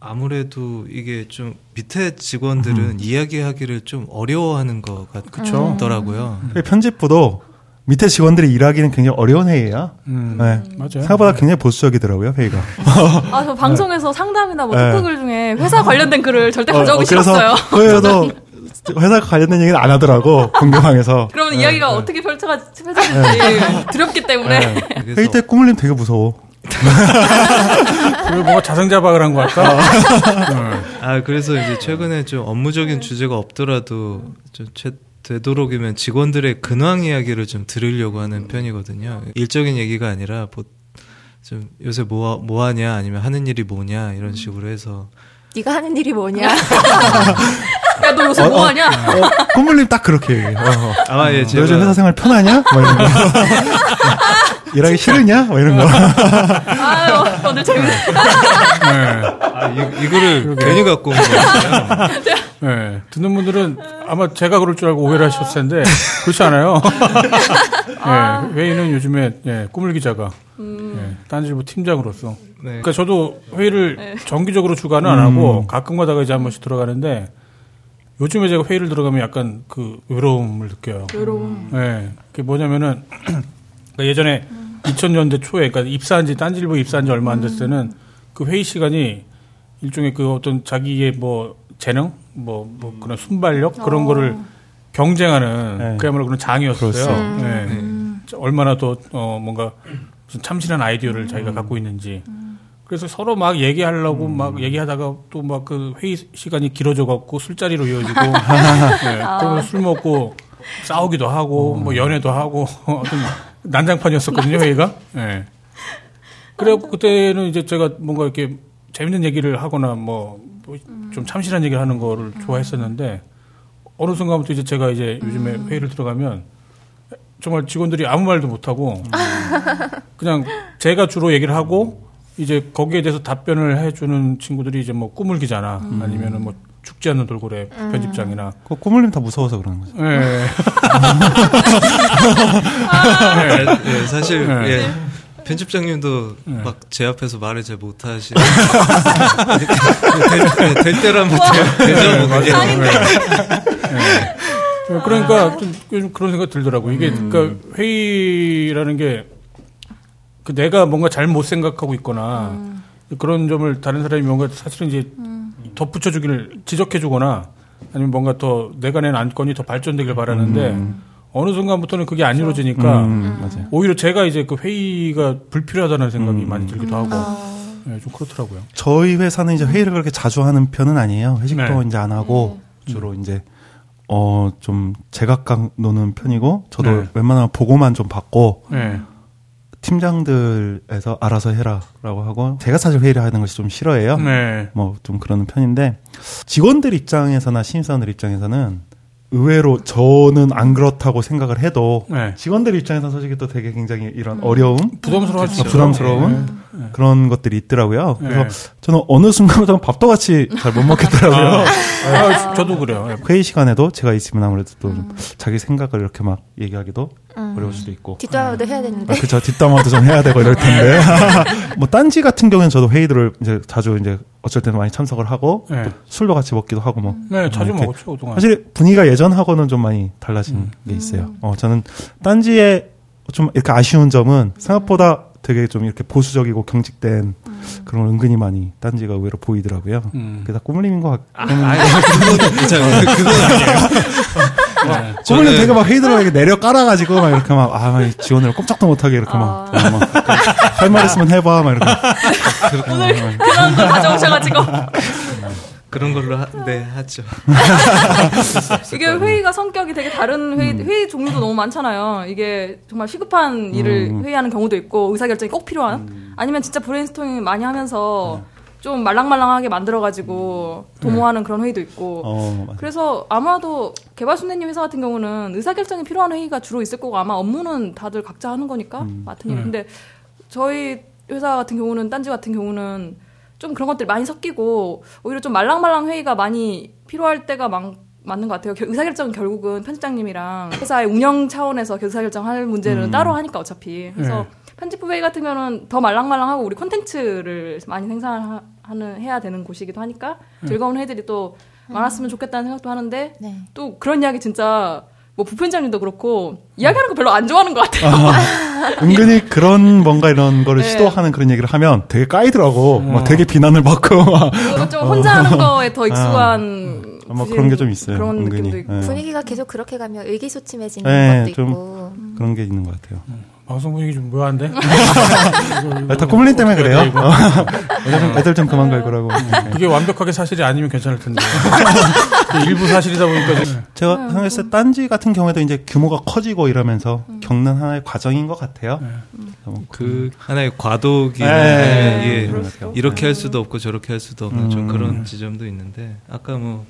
아무래도 이게 좀 밑에 직원들은 이야기하기를 좀 어려워하는 것. 같더라고요. 그 편집부도 밑에 직원들이 일하기는 굉장히 어려운 회의예요. 음. 네. 맞아요. 생각보다 굉장히 보수적이더라고요 회의가. 아 저 방송에서 상담이나 뭐 네. 토크글 중에 회사 관련된 글을 절대 어, 가져오기 어, 그래서 싫었어요. 그래도 회사 관련된 얘기는 안 하더라고 궁금해서. 그러면 이야기가 어떻게 펼쳐가 펼쳐질지 두렵기 때문에 네. 회의 때 꾸물림 되게 무서워. 그리고 뭔가 자성자박을 한 것 같다. 네. 아 그래서 이제 최근에 좀 업무적인 주제가 없더라도 좀 최, 되도록이면 직원들의 근황 이야기를 좀 들으려고 하는 편이거든요. 일적인 얘기가 아니라 뭐, 좀 요새 뭐, 뭐 하냐 아니면 하는 일이 뭐냐 이런 식으로 해서 네가 하는 일이 뭐냐? 야 너 요새 뭐 하냐? 어, 꾸물림 딱 그렇게 얘기해. 어. 아마 예너 요즘 제가 회사 생활 편하냐? 뭐 이런 거. 일하기 싫으냐? 뭐 이런 거. 아유 오늘 재밌네. 네. 아, 이, 이거를 괜히 갖고 온 거예요. 네. 듣는 분들은 아마 제가 그럴 줄 알고 오해를 하셨을 텐데 그렇지 않아요. 네. 회의는 요즘에 예, 꾸물 기자가 예, 딴지일보 팀장으로서 네. 그러니까 저도 회의를 정기적으로 주간은 안 하고 가끔 가다가 이제 한 번씩 들어가는데 요즘에 제가 회의를 들어가면 약간 그 외로움을 느껴요. 외로움. 네. 그게 뭐냐면은 그러니까 예전에 2000년대 초에 그러니까 입사한 지 딴지일보 입사한 지 얼마 안 됐을 때는 그 회의 시간이 일종의 그 어떤 자기의 뭐 재능 뭐, 뭐 그런 순발력 그런 거를 경쟁하는 네. 그야말로 그런 장이었어요. 그렇죠. 네. 얼마나 더 어, 뭔가 무슨 참신한 아이디어를 자기가 갖고 있는지. 그래서 서로 막 얘기하려고 막 얘기하다가 또 막 그 회의 시간이 길어져 갖고 술자리로 이어지고. 네, 그러면 술 먹고 싸우기도 하고 뭐 연애도 하고 어떤 난장판이었었거든요 회의가. 예. 그래갖고 그때는 이제 제가 뭔가 이렇게 재밌는 얘기를 하거나 뭐좀 참신한 얘기를 하는 거를 좋아했었는데 어느 순간부터 이제 제가 이제 요즘에 회의를 들어가면 정말 직원들이 아무 말도 못하고 그냥 제가 주로 얘기를 하고 이제 거기에 대해서 답변을 해주는 친구들이 이제 뭐 꿈을 기자나 아니면은 뭐 죽지 않는 돌고래 편집장이나 그 꾸물림 다 무서워서 그러는 거죠. 예. 예, 사실 네. 예, 편집장님도 막제 앞에서 말을 잘 못하시. 될, 될 못해요. 되죠, 뭐 그게. 예, 그러니까 좀 요즘 그런 생각 들더라고. 이게 그러니까 회의라는 게 그 내가 뭔가 잘못 생각하고 있거나 그런 점을 다른 사람이 뭔가 사실은 이제 덧붙여주기를 지적해주거나 아니면 뭔가 더 내가 낸 안건이 더 발전되길 바라는데 어느 순간부터는 그게 안 이루어지니까 음, 맞아요. 오히려 제가 이제 그 회의가 불필요하다는 생각이 음. 많이 들기도 하고 어, 네, 좀 그렇더라고요. 저희 회사는 이제 회의를 그렇게 자주 하는 편은 아니에요. 회식도 네. 이제 안 하고 주로 이제 어 좀 제각각 노는 편이고 저도 네. 웬만하면 보고만 좀 받고 네. 팀장들에서 알아서 해라라고 하고 제가 사실 회의를 하는 것이 좀 싫어해요. 네. 뭐 좀 그러는 편인데 직원들 입장에서나 신입사원들 입장에서는 의외로 저는 안 그렇다고 생각을 해도 네. 직원들 입장에서는 솔직히 또 되게 굉장히 이런 어려움 부담스러워 하시죠. 부담스러운 그런 것들이 있더라고요. 그래서 네. 저는 어느 순간부터 밥도 같이 잘 못 먹겠더라고요. 아, 저도 그래요. 예. 회의 시간에도 제가 있으면 아무래도 또좀 자기 생각을 이렇게 막 얘기하기도 음. 어려울 수도 있고. 뒷담화도 해야 되는데. 아, 그쵸. 뒷담화도 좀 해야 되고 이럴 텐데. 뭐, 딴지 같은 경우에는 저도 회의들을 이제 자주 이제 어쩔 때는 많이 참석을 하고, 네. 또 술도 같이 먹기도 하고 뭐. 네, 자주 이렇게. 먹었죠, 그동안. 사실 분위기가 예전하고는 좀 많이 달라진 게 있어요. 어, 저는 딴지의 좀 이렇게 아쉬운 점은 생각보다 되게 좀 이렇게 보수적이고 경직된 그런 걸 은근히 많이 딴지가 의외로 보이더라고요. 음. 그게 다 꾸물림인 것 같고. 아니, 그거는 괜찮아요. 그건 아니에요. 저는 저는 되게 막 회의들 이렇게 내려 깔아가지고 막 이렇게 막, 아, 막 지원을 꼼짝도 못하게 이렇게 막, 아. 막, 할말 있으면 해봐, 막 이렇게. 오늘 그런 걸 가져오셔가지고 그런 걸로 하, 네 하죠. 이게 회의가 성격이 되게 다른 회의, 회의 종류도 너무 많잖아요. 이게 정말 시급한 일을 음. 회의하는 경우도 있고 의사 결정이 꼭 필요한 아니면 진짜 브레인스토밍 많이 하면서 좀 말랑말랑하게 만들어가지고 도모하는 그런 회의도 있고 어, 맞아. 그래서 아마도 개발순대님 회사 같은 경우는 의사 결정이 필요한 회의가 주로 있을 거고 아마 업무는 다들 각자 하는 거니까 맡은 일. 음. 근데 저희 회사 같은 경우는 딴지 같은 경우는 좀 그런 것들이 많이 섞이고 오히려 좀 말랑말랑 회의가 많이 필요할 때가 많, 맞는 것 같아요. 겨- 의사결정은 결국은 편집장님이랑 회사의 운영 차원에서 그 의사결정할 문제는 음. 따로 하니까 어차피. 그래서 편집부 회의 같은 경우는 더 말랑말랑하고 우리 콘텐츠를 많이 생산하는 해야 되는 곳이기도 하니까 즐거운 회의들이 또 많았으면 좋겠다는 생각도 하는데 네. 또 그런 이야기 진짜 뭐 부편장님도 그렇고 이야기하는 거 별로 안 좋아하는 것 같아요. 은근히 그런 뭔가 이런 거를 네. 시도하는 그런 얘기를 하면 되게 까이더라고. 어. 막 되게 비난을 받고 막. 그리고 좀 혼자 하는 거에 더 익숙한 아마 그런 게 좀 있어요, 그런 은근히. 느낌도 있고. 네. 분위기가 계속 그렇게 가면 의기소침해지는 네, 것도 좀- 있고. 그런 게 있는 것 같아요. 방송 분위기 좀 묘한데? 아, 다 꾸물림 때문에 그래요. 어. 애들, 좀, 애들 좀 그만 갈거라고. 그게 완벽하게 사실이 아니면 괜찮을 텐데. 일부 사실이다 보니까 지금. 제가 생각했을 때 딴지 같은 경우에도 이제 규모가 커지고 이러면서 겪는 하나의 과정인 것 같아요. 뭐그 하나의 네, 그런 것 같아요. 이렇게 할 수도 없고 저렇게 할 수도 없는 좀 음. 그런 지점도 있는데 아까 뭐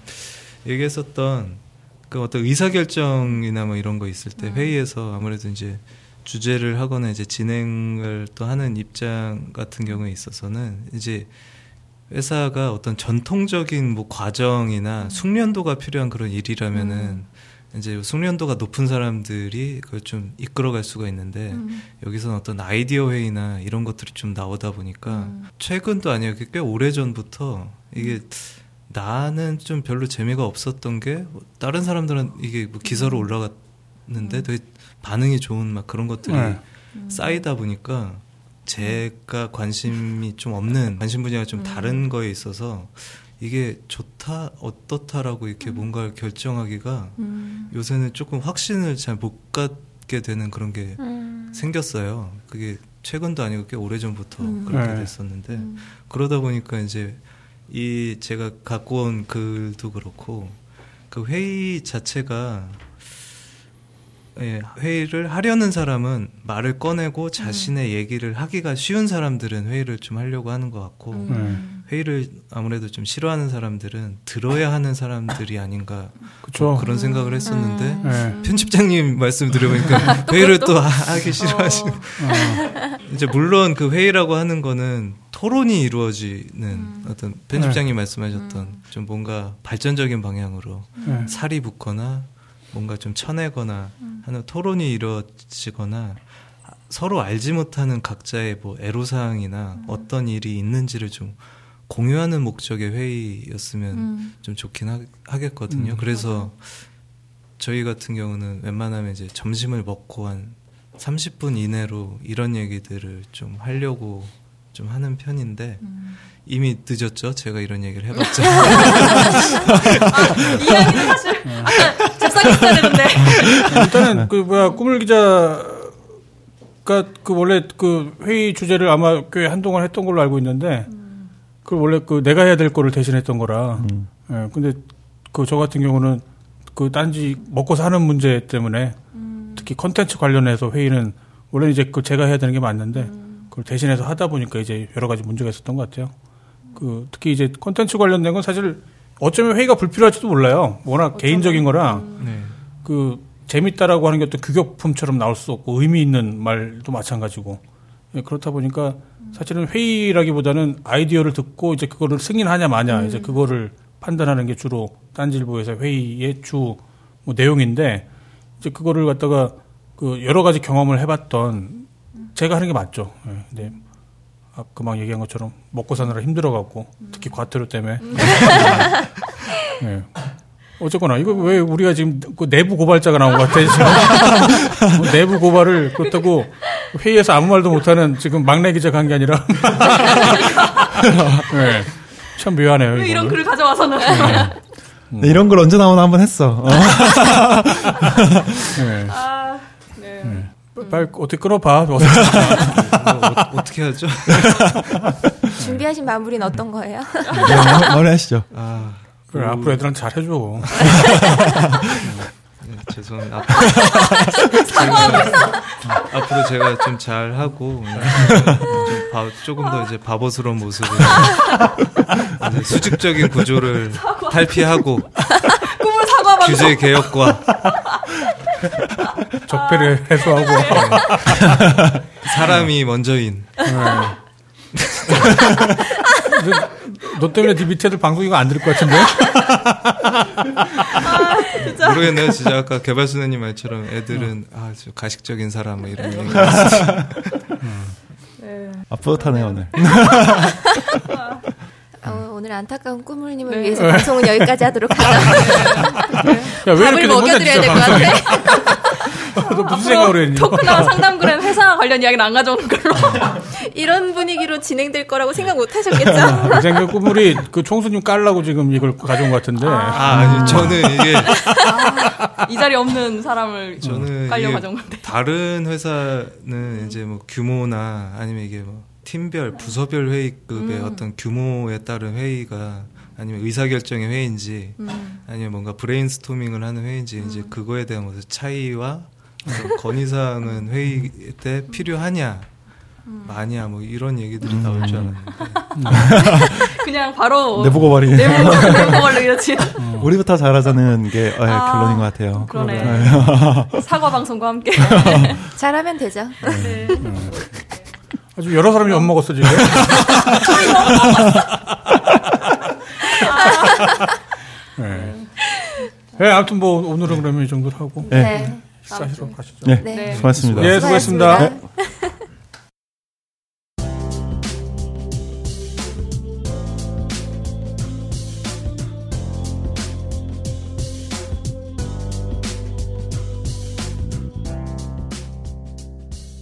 얘기했었던 그 어떤 의사결정이나 뭐 이런 거 있을 때 회의에서 아무래도 이제 주제를 하거나 이제 진행을 또 하는 입장 같은 경우에 있어서는 이제 회사가 어떤 전통적인 뭐 과정이나 숙련도가 필요한 그런 일이라면은 이제 숙련도가 높은 사람들이 그걸 좀 이끌어갈 수가 있는데 여기서는 어떤 아이디어 회의나 이런 것들이 좀 나오다 보니까 최근도 아니에요. 꽤 오래 전부터 이게 나는 좀 별로 재미가 없었던 게뭐 다른 사람들은 이게 뭐 기사로 올라갔 는데 되게 반응이 좋은 막 그런 것들이 네. 쌓이다 보니까 제가 관심이 좀 없는 관심 분야가 좀 다른 거에 있어서 이게 좋다 어떻다라고 이렇게 뭔가를 결정하기가 요새는 조금 확신을 잘 못 갖게 되는 그런 게 음. 생겼어요. 그게 최근도 아니고 꽤 오래 전부터 음. 그렇게 네. 됐었는데 그러다 보니까 이제 이 제가 갖고 온 글도 그렇고 그 회의 자체가 예, 회의를 하려는 사람은 말을 꺼내고 자신의 얘기를 하기가 쉬운 사람들은 회의를 좀 하려고 하는 것 같고 음. 회의를 아무래도 좀 싫어하는 사람들은 들어야 하는 사람들이 아닌가 그쵸. 그런 생각을 했었는데 음. 네. 편집장님 말씀 들어보니까 회의를 또 하- 하기 싫어하시는 어, 이제 물론 그 회의라고 하는 거는 토론이 이루어지는 어떤 편집장님 말씀하셨던 좀 뭔가 발전적인 방향으로 네. 살이 붙거나 뭔가 좀 쳐내거나 하는 토론이 이루어지거나 서로 알지 못하는 각자의 뭐 애로사항이나 어떤 일이 있는지를 좀 공유하는 목적의 회의였으면 음. 좀 좋긴 하, 겠거든요 그래서 저희 같은 경우는 웬만하면 이제 점심을 먹고 한 30분 이내로 이런 얘기들을 좀 하려고 좀 하는 편인데 음. 이미 늦었죠. 제가 이런 얘기를 해봤자. 이야기는 사실 아까 되는데. 일단은 그 뭐야 꿈을 기자가 그 원래 그 회의 주제를 아마 꽤 한동안 했던 걸로 알고 있는데 그 원래 그 내가 해야 될 거를 대신했던 거라. 음. 예. 근데 그 저 같은 경우는 그 딴지 먹고 사는 문제 때문에 특히 컨텐츠 관련해서 회의는 원래 이제 그 제가 해야 되는 게 맞는데 그걸 대신해서 하다 보니까 이제 여러 가지 문제가 있었던 것 같아요. 그 특히 이제 컨텐츠 관련된 건 사실 어쩌면 회의가 불필요할지도 몰라요. 워낙 개인적인 거라 네. 그 재밌다라고 하는 게 어떤 규격품처럼 나올 수 없고 의미 있는 말도 마찬가지고 예, 그렇다 보니까 사실은 회의라기보다는 아이디어를 듣고 이제 그거를 승인하냐 마냐 이제 그거를 판단하는 게 주로 딴질보에서 회의의 주 뭐 내용인데 이제 그거를 갖다가 그 여러 가지 경험을 해봤던 제가 하는 게 맞죠. 예, 아까 막 얘기한 것처럼 먹고 사느라 힘들어갖고 특히 과태료 때문에 예. 어쨌거나 이거 왜 우리가 지금 그 내부 고발자가 나온 것 같아 지금 뭐 내부 고발을 그렇다고 회의에서 아무 말도 못하는 지금 막내 기자가 한 게 아니라 네. 참 묘하네요. 왜 이런. 글을 가져와서는. 네, 이런 걸 언제 나오나 한번 했어. 어. 네. 아, 네. 빨리 어떻게 끊어봐. 뭐 어, 어떻게 하죠? 준비하신 마무리는 어떤 거예요? 네, 머리 하시죠. 아, 그래, 앞으로 애들한테 잘해줘. 네, 죄송합니다. 앞으로, 제가, 앞으로 제가 좀 잘하고 좀 바- 조금 더 이제 바보스러운 모습을 이제 수직적인 구조를 탈피하고 꿈을 사과 방송. 규제 개혁과 적폐를 해소하고. 사람이 먼저인 너 때문에 네 밑에들 방송 이거 안 들을 것 같은데? 모르겠네요. 진짜 아까 개발수님 말처럼 애들은 아, 저 가식적인 사람 뭐 이런 얘기. 네. 아, 뿌듯하네요, 오늘. 어, 오늘 안타까운 꾸물님을 네. 위해서 방송은 여기까지 하도록 하죠. 야, 왜 밥을 먹여드려야 될 것. 같아. 너 무슨 생각으로 했니? 토크나 상담글은 회사 관련 이야기는 안 가져오는 걸로. 이런 분위기로 진행될 거라고 생각 못 하셨겠죠? 이 생각 꾸물이 그 총수님 깔라고 지금 이걸 가져온 것 같은데. 아, 아니, 저는 이게 이 자리에 없는 사람을 저는 깔려 가져온 건데. 다른 회사는 이제 뭐 규모나 아니면 이게 뭐 팀별 부서별 회의급의 어떤 규모에 따른 회의가 아니면 의사결정의 회의인지 아니면 뭔가 브레인스토밍을 하는 회의인지 이제 그거에 대한 무슨 차이와 어떤 건의사항은 회의 때 필요하냐 마냐 뭐 이런 얘기들이 나올 줄 알았는데 그냥 바로 고발이. 내부 내부 걸로 이렇지. 우리부터 잘하자는 게 어, 아, 결론인 것 같아요. 그러네. 사과 방송과 함께. 잘하면 되죠. 네. 아주 여러 사람이 엿 먹었어, 지금. 네. 네, 아무튼 뭐, 오늘은 그러면 이 정도로 하고. 네. 네. 식사하시러 가시죠. 네. 네. 수고하셨습니다. 예, 수고했습니다.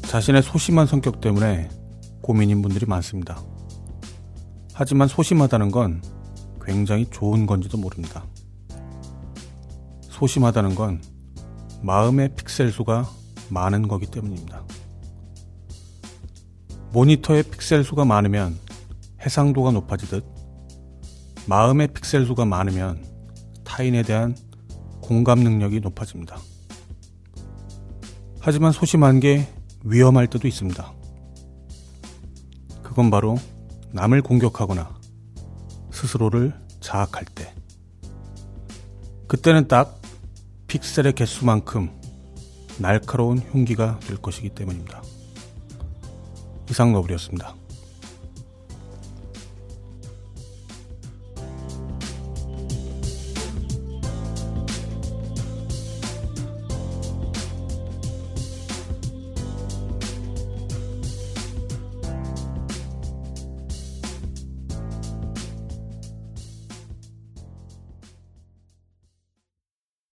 자신의 소심한 성격 때문에 고민인 분들이 많습니다. 하지만 소심하다는 건 굉장히 좋은 건지도 모릅니다. 소심하다는 건 마음의 픽셀 수가 많은 거기 때문입니다. 모니터의 픽셀 수가 많으면 해상도가 높아지듯 마음의 픽셀 수가 많으면 타인에 대한 공감 능력이 높아집니다. 하지만 소심한 게 위험할 때도 있습니다. 그건 바로 남을 공격하거나 스스로를 자학할 때. 그때는 딱 픽셀의 개수만큼 날카로운 흉기가 될 것이기 때문입니다. 이상 너블이었습니다.